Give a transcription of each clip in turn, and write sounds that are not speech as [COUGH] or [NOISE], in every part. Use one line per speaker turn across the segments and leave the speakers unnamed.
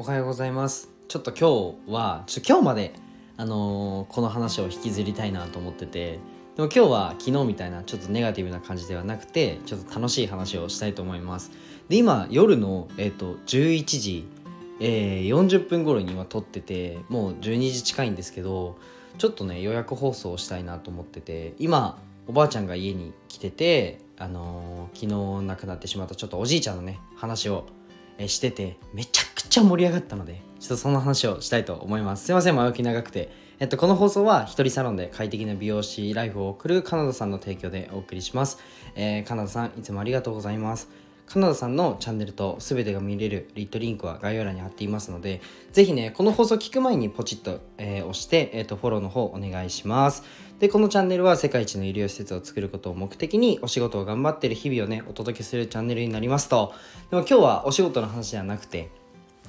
おはようございます。ちょっと今日はちょ今日まであのーこの話を引きずりたいなと思っててでも今日は昨日みたいなちょっとネガティブな感じではなくてちょっと楽しい話をしたいと思います。で今夜の、えー、と11時、えー40分頃に今撮っててもう12時近いんですけどちょっとね予約放送をしたいなと思ってて今おばあちゃんが家に来ててあのー昨日亡くなってしまったちょっとおじいちゃんのね話をえしててめちゃちゃ盛り上がったのでちょっとその話をしたいと思います。すいません前置き長くて。えっとこの放送は一人サロンで快適な美容師ライフを送るカナダさんの提供でお送りします、えーカナダさんいつもありがとうございます。カナダさんのチャンネルと全てが見れるリットリンクは概要欄に貼っていますのでぜひねこの放送聞く前にポチッと、えー押して、えーとフォローの方お願いします。でこのチャンネルは世界一の医療施設を作ることを目的にお仕事を頑張っている日々をねお届けするチャンネルになりますと。でも今日はお仕事の話ではなくて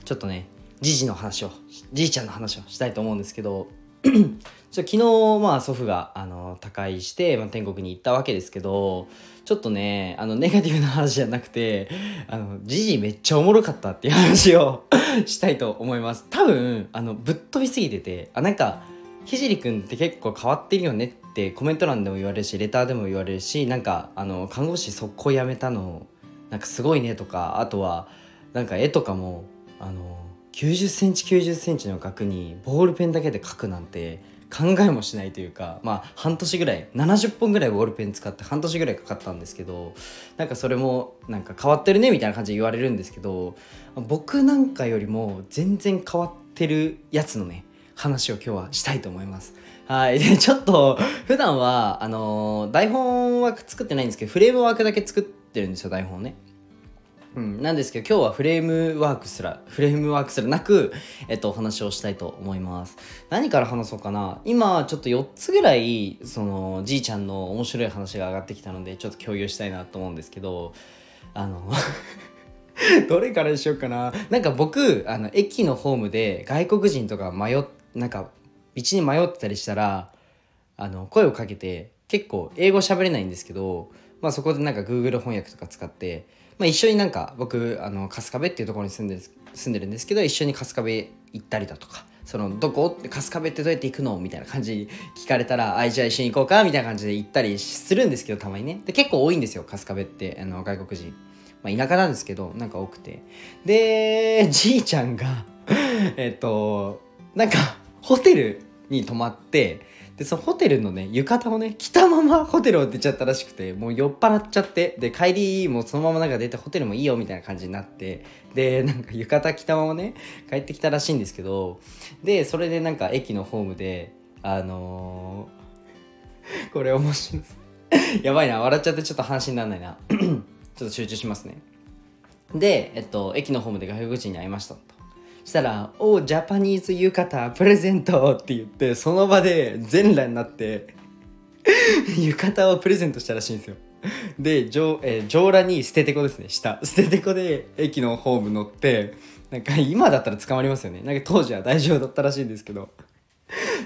ちょっとねじじの話をじいちゃんの話をしたいと思うんですけどちょ昨日まあ祖父があの他界して、まあ、天国に行ったわけですけどちょっとねあのネガティブな話じゃなくてあのじじめっちゃおもろかったっていう話をしたいと思います。多分あのぶっ飛びすぎててあなんかひじりくんって結構変わってるよねってコメント欄でも言われるしレターでも言われるしなんかあの看護師速攻辞めたのなんかすごいねとかあとはなんか絵とかもあの90センチ90センチの額にボールペンだけで描くなんて考えもしないというかまあ半年ぐらい70本ぐらいボールペン使って半年ぐらいかかったんですけどなんかそれもなんか変わってるねみたいな感じで言われるんですけど僕なんかよりも全然変わってるやつのね話を今日はしたいと思います。はい。で、ちょっと、普段は、あのー台本は作ってないんですけど、フレームワークだけ作ってるんですよ、台本をね。うん、なんですけど今日はフレームワークすらフレームワークすらなく、えっと、お話をしたいと思います。何から話そうかな。今ちょっと4つぐらいそのじいちゃんの面白い話が上がってきたのでちょっと共有したいなと思うんですけどあの [LAUGHS] どれからにしようかな。なんか僕あの駅のホームで外国人とか迷っなんか道に迷ってたりしたらあの声をかけて結構英語喋れないんですけど、まあ、そこでなんか Google 翻訳とか使って、まあ、一緒になんか僕あの春日部っていうところに住んでる住んでるんですけど一緒に春日部行ったりだとかそのどこって春日部ってどうやって行くのみたいな感じに聞かれたらあじゃあ一緒に行こうかみたいな感じで行ったりするんですけどたまにねで結構多いんですよ春日部ってあの外国人。まあ、田舎なんですけどなんか多くてでじいちゃんがえっとなんかホテルに泊まってでそのホテルのね浴衣をね着たままホテルを出ちゃったらしくてもう酔っ払っちゃってで帰りもそのままなんか出てホテルもいいよみたいな感じになってでなんか浴衣着たままね帰ってきたらしいんですけどでそれでなんか駅のホームであのーこれ面白い。やばいな笑っちゃってちょっと話にならないな。[COUGHS] ちょっと集中しますね。で、えっと、駅のホームで外国人に会いました。したら「おうジャパニーズ浴衣プレゼント」って言ってその場で全裸になって [LAUGHS] 浴衣をプレゼントしたらしいんですよ。で上,、えー上裸に捨ててこですね。下。捨ててこで駅のホーム乗ってなんか今だったら捕まりますよね。なんか当時は大丈夫だったらしいんですけど。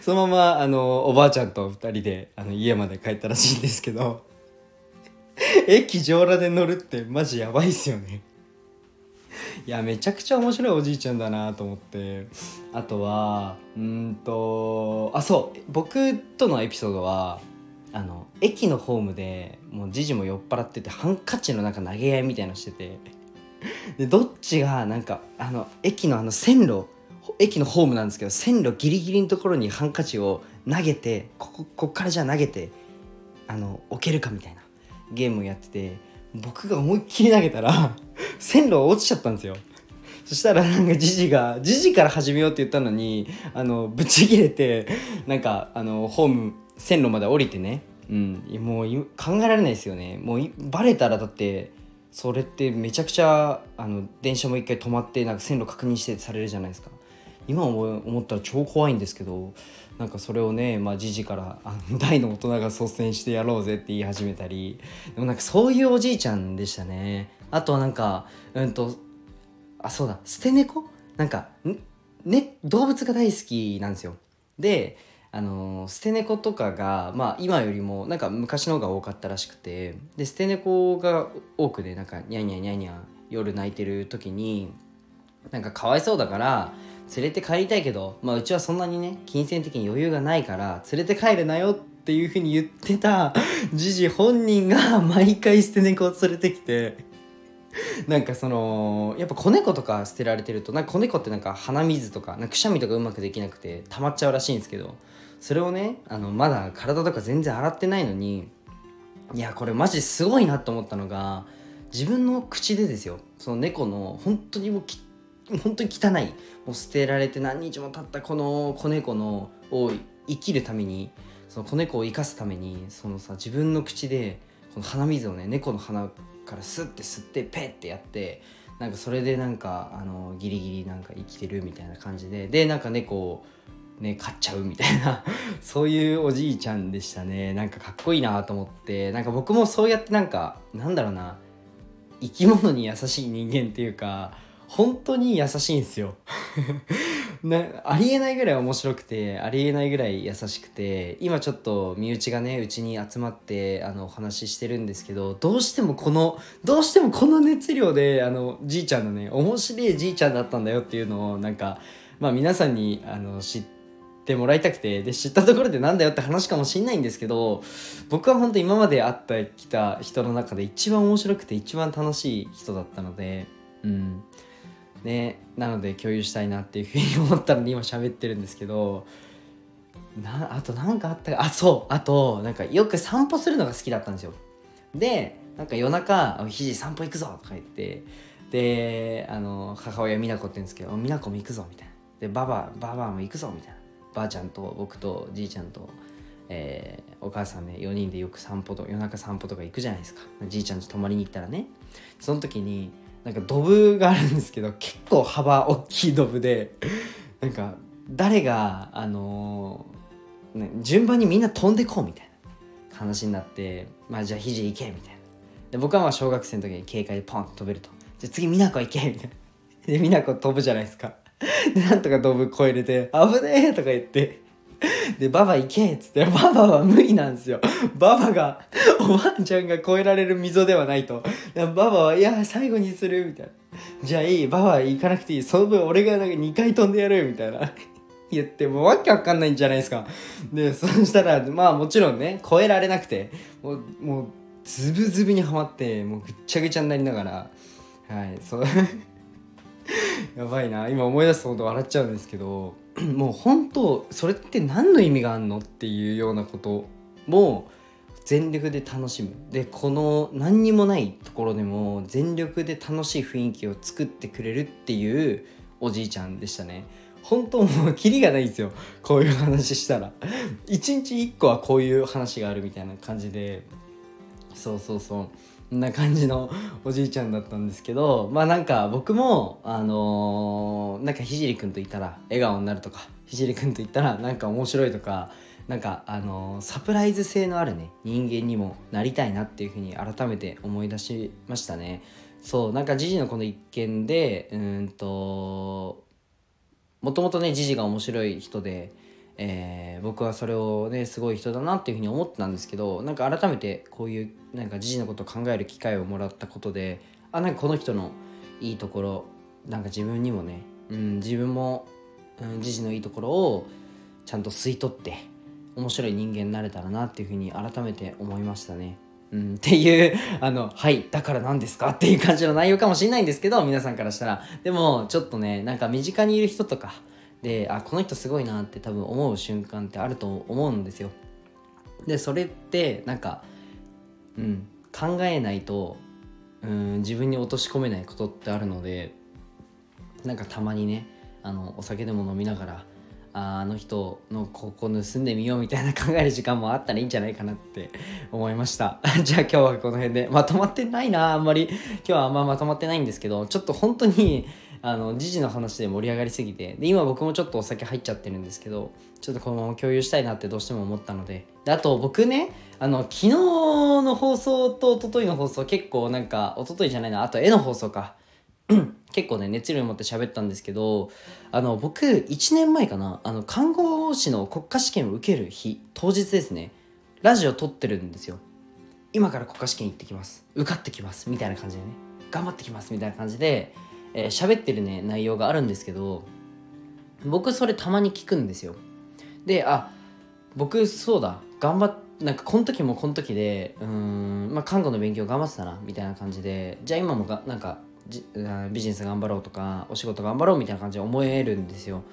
そのままあのおばあちゃんと2人であの家まで帰ったらしいんですけど。駅上裸で乗るってマジやばいっすよね。いやめちゃくちゃ面白いおじいちゃんだなと思って。あとはうんとあそう僕とのエピソードはあの駅のホームでもうじじも酔っ払っててハンカチの中投げ合いみたいなのしてて。でどっちがなんかあの駅のあの線路駅のホームなんですけど線路ギリギリのところにハンカチを投げてこここっからじゃあ投げてあの置けるかみたいなゲームをやってて僕が思いっきり投げたら線路落ちちゃったんですよ。そしたらなんかジジがジジから始めようって言ったのにあのぶち切れてなんかあのホーム線路まで降りてね。うん。もう考えられないですよね。もうバレたらだってそれってめちゃくちゃあの電車も一回止まってなんか線路確認してされるじゃないですか。今思い思ったら超怖いんですけどなんかそれをねまあじじからあの大の大人が率先してやろうぜって言い始めたり。でもなんかそういうおじいちゃんでしたね。あとはなんかうんとあそうだ。捨て猫？なんかね動物が大好きなんですよ。であの捨て猫とかがまあ今よりもなんか昔の方が多かったらしくて。で捨て猫が多くでなんかニャニャニャニャ夜泣いてる時になんかかわいそうだから連れて帰りたいけど、まあ、うちはそんなにね金銭的に余裕がないから連れて帰るなよっていうふうに言ってたじじ本人が毎回捨て猫を連れてきて。[LAUGHS] なんかそのやっぱ子猫とか捨てられてるとなんか子猫ってなんか鼻水とかなくしゃみとかうまくできなくて溜まっちゃうらしいんですけどそれをねあのまだ体とか全然洗ってないのにいやこれマジすごいなと思ったのが自分の口でですよその猫の本当にもうき本当に汚いもう捨てられて何日も経ったこの子猫のを生きるためにその子猫を生かすためにそのさ自分の口でこの鼻水をね猫の鼻からスッて吸ってペッてやってなんかそれでなんかあのギリギリなんか生きてるみたいな感じででなんか猫をね飼っちゃうみたいな [LAUGHS] そういうおじいちゃんでしたね。なんかかっこいいなと思ってなんか僕もそうやってなんかなんだろうな生き物に優しい人間っていうか本当に優しいんですよ。なありえないぐらい面白くてありえないぐらい優しくて今ちょっと身内がねうちに集まってあのお話ししてるんですけどどうしてもこのどうしてもこの熱量であのじいちゃんのね面白いじいちゃんだったんだよっていうのをなんかまあ皆さんにあの知ってもらいたくてで知ったところでなんだよって話かもしんないんですけど僕は本当今まで会ってきた人の中で一番面白くて一番楽しい人だったのでうん。ねなので共有したいなっていうふうに思ったので今喋ってるんですけどなあと何かあったかあそうあとなんかよく散歩するのが好きだったんですよ。でなんか夜中「ひじ散歩行くぞ」とか言ってであの母親美奈子って言うんですけど「美奈子も行くぞ」みたいな。で「ばばばばも行くぞ」みたいな。ばあちゃんと僕とじいちゃんと、えー、お母さんね4人でよく散歩と夜中散歩とか行くじゃないですか。じいちゃんち泊まりに行ったらね。その時になんかドブがあるんですけど結構幅大きいドブでなんか誰があのー、ね、順番にみんな飛んでこうみたいな話になってまあじゃあ肘行けみたいな。で僕はまあ小学生の時に警戒でポンと飛べると。じゃあ次美奈子行けみたいな。で美奈子飛ぶじゃないですか。でなんとかドブ越えれて「危ねえ!」とか言って [LAUGHS] で、ババ行けっつって、ババは無理なんですよ。ババが、おばあちゃんが越えられる溝ではないと。ババは、いや、最後にする、みたいな。じゃあいい、ババ行かなくていい。その分俺がなんか2回飛んでやる、みたいな。言って、もうわけわかんないんじゃないですか。で、そしたら、まあもちろんね、越えられなくて、もう、もう、ズブズブにはまって、もうぐっちゃぐちゃになりながら、はい、そう。[LAUGHS] やばいな。今思い出すほど笑っちゃうんですけど、[CLEARS THROAT] もう本当それって何の意味があんのっていうようなことも全力で楽しむ。でこの何にもないところでも全力で楽しい雰囲気を作ってくれるっていうおじいちゃんでしたね。本当もうキリがないんですよ。こういう話したら。一日一個はこういう話があるみたいな感じで。そうそうそう。んな感じのおじいちゃんだったんですけどまあなんか僕もあのー、なんかひじりくんといたら笑顔になるとかひじりくんといったらなんか面白いとかなんかあのー、サプライズ性のあるね人間にもなりたいなっていうふうに改めて思い出しましたね。そうなんかジジのこの一件でうんともともとねジジが面白い人でえー、僕はそれをねすごい人だなっていうふうに思ってたんですけどなんか改めてこういうなんか時事のことを考える機会をもらったことであなんかこの人のいいところなんか自分にもね、うん、自分も、うん、時事のいいところをちゃんと吸い取って面白い人間になれたらなっていうふうに改めて思いましたね。うん、っていうあのはいだから何ですかっていう感じの内容かもしれないんですけど皆さんからしたらでもちょっとねなんか身近にいる人とかであこの人すごいなって多分思う瞬間ってあると思うんですよ。でそれってなんかうん考えないとうん自分に落とし込めないことってあるのでなんかたまにねあのお酒でも飲みながらああの人のここ盗んでみようみたいな考える時間もあったらいいんじゃないかなって [LAUGHS] 思いました。[LAUGHS] じゃあ今日はこの辺で。まとまってないなあんまり。今日はあんままとまってないんですけどちょっと本当にあの時事の話で盛り上がりすぎてで今僕もちょっとお酒入っちゃってるんですけどちょっとこのまま共有したいなってどうしても思ったので。であと僕ねあの昨日の放送と一昨日の放送結構なんか一昨日じゃないなあと絵の放送か。[CLEARS THROAT] 結構ね熱量を持って喋ったんですけどあの僕1年前かなあの看護師の国家試験を受ける日当日ですねラジオ撮ってるんですよ。今から国家試験行ってきます。受かってきます。みたいな感じでね。頑張ってきます。みたいな感じでえー、喋ってるね内容があるんですけど僕それたまに聞くんですよ。であ僕そうだ頑張っなんかこの時もこの時でうん、まあ、看護の勉強頑張ってたなみたいな感じでじゃあ今もがなんかビジネス頑張ろうとかお仕事頑張ろうみたいな感じで思えるんですよ。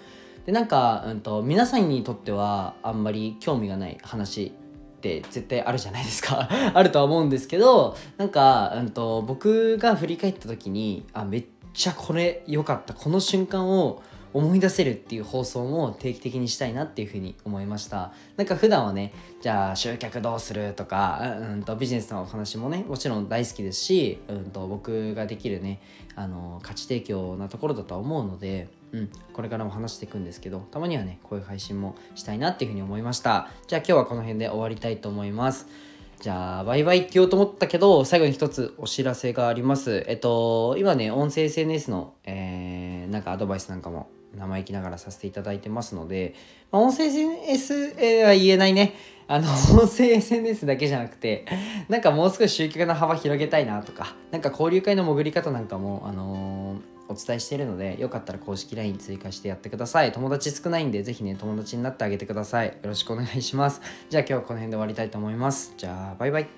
でなんか、うんと、皆さんにとってはあんまり興味がない話って絶対あるじゃないですか。[LAUGHS] あるとは思うんですけどなんか、うんと僕が振り返った時にあめっちゃこれ良かった。この瞬間を思い出せるっていう放送も定期的にしたいなっていうふうに思いました。なんか普段はねじゃあ集客どうするとか、うんとビジネスのお話もねもちろん大好きですし、うんと僕ができるねあの価値提供なところだとは思うのでうん、これからも話していくんですけどたまにはねこういう配信もしたいなっていうふうに思いました。じゃあ今日はこの辺で終わりたいと思います。じゃあ、バイバイって言おうと思ったけど、最後に一つお知らせがあります。えっと、今ね、音声 SNS の、えー、なんかアドバイスなんかも生意気ながらさせていただいてますので、まあ、音声 SNS は言えないね。あの、[LAUGHS] 音声 SNS だけじゃなくて、なんかもう少し集客の幅広げたいなとか、なんか交流会の潜り方なんかも、あのーお伝えしているので、よかったら公式 LINE 追加してやってください。友達少ないんで、ぜひね、友達になってあげてください。よろしくお願いします。じゃあ今日はこの辺で終わりたいと思います。じゃあ、バイバイ。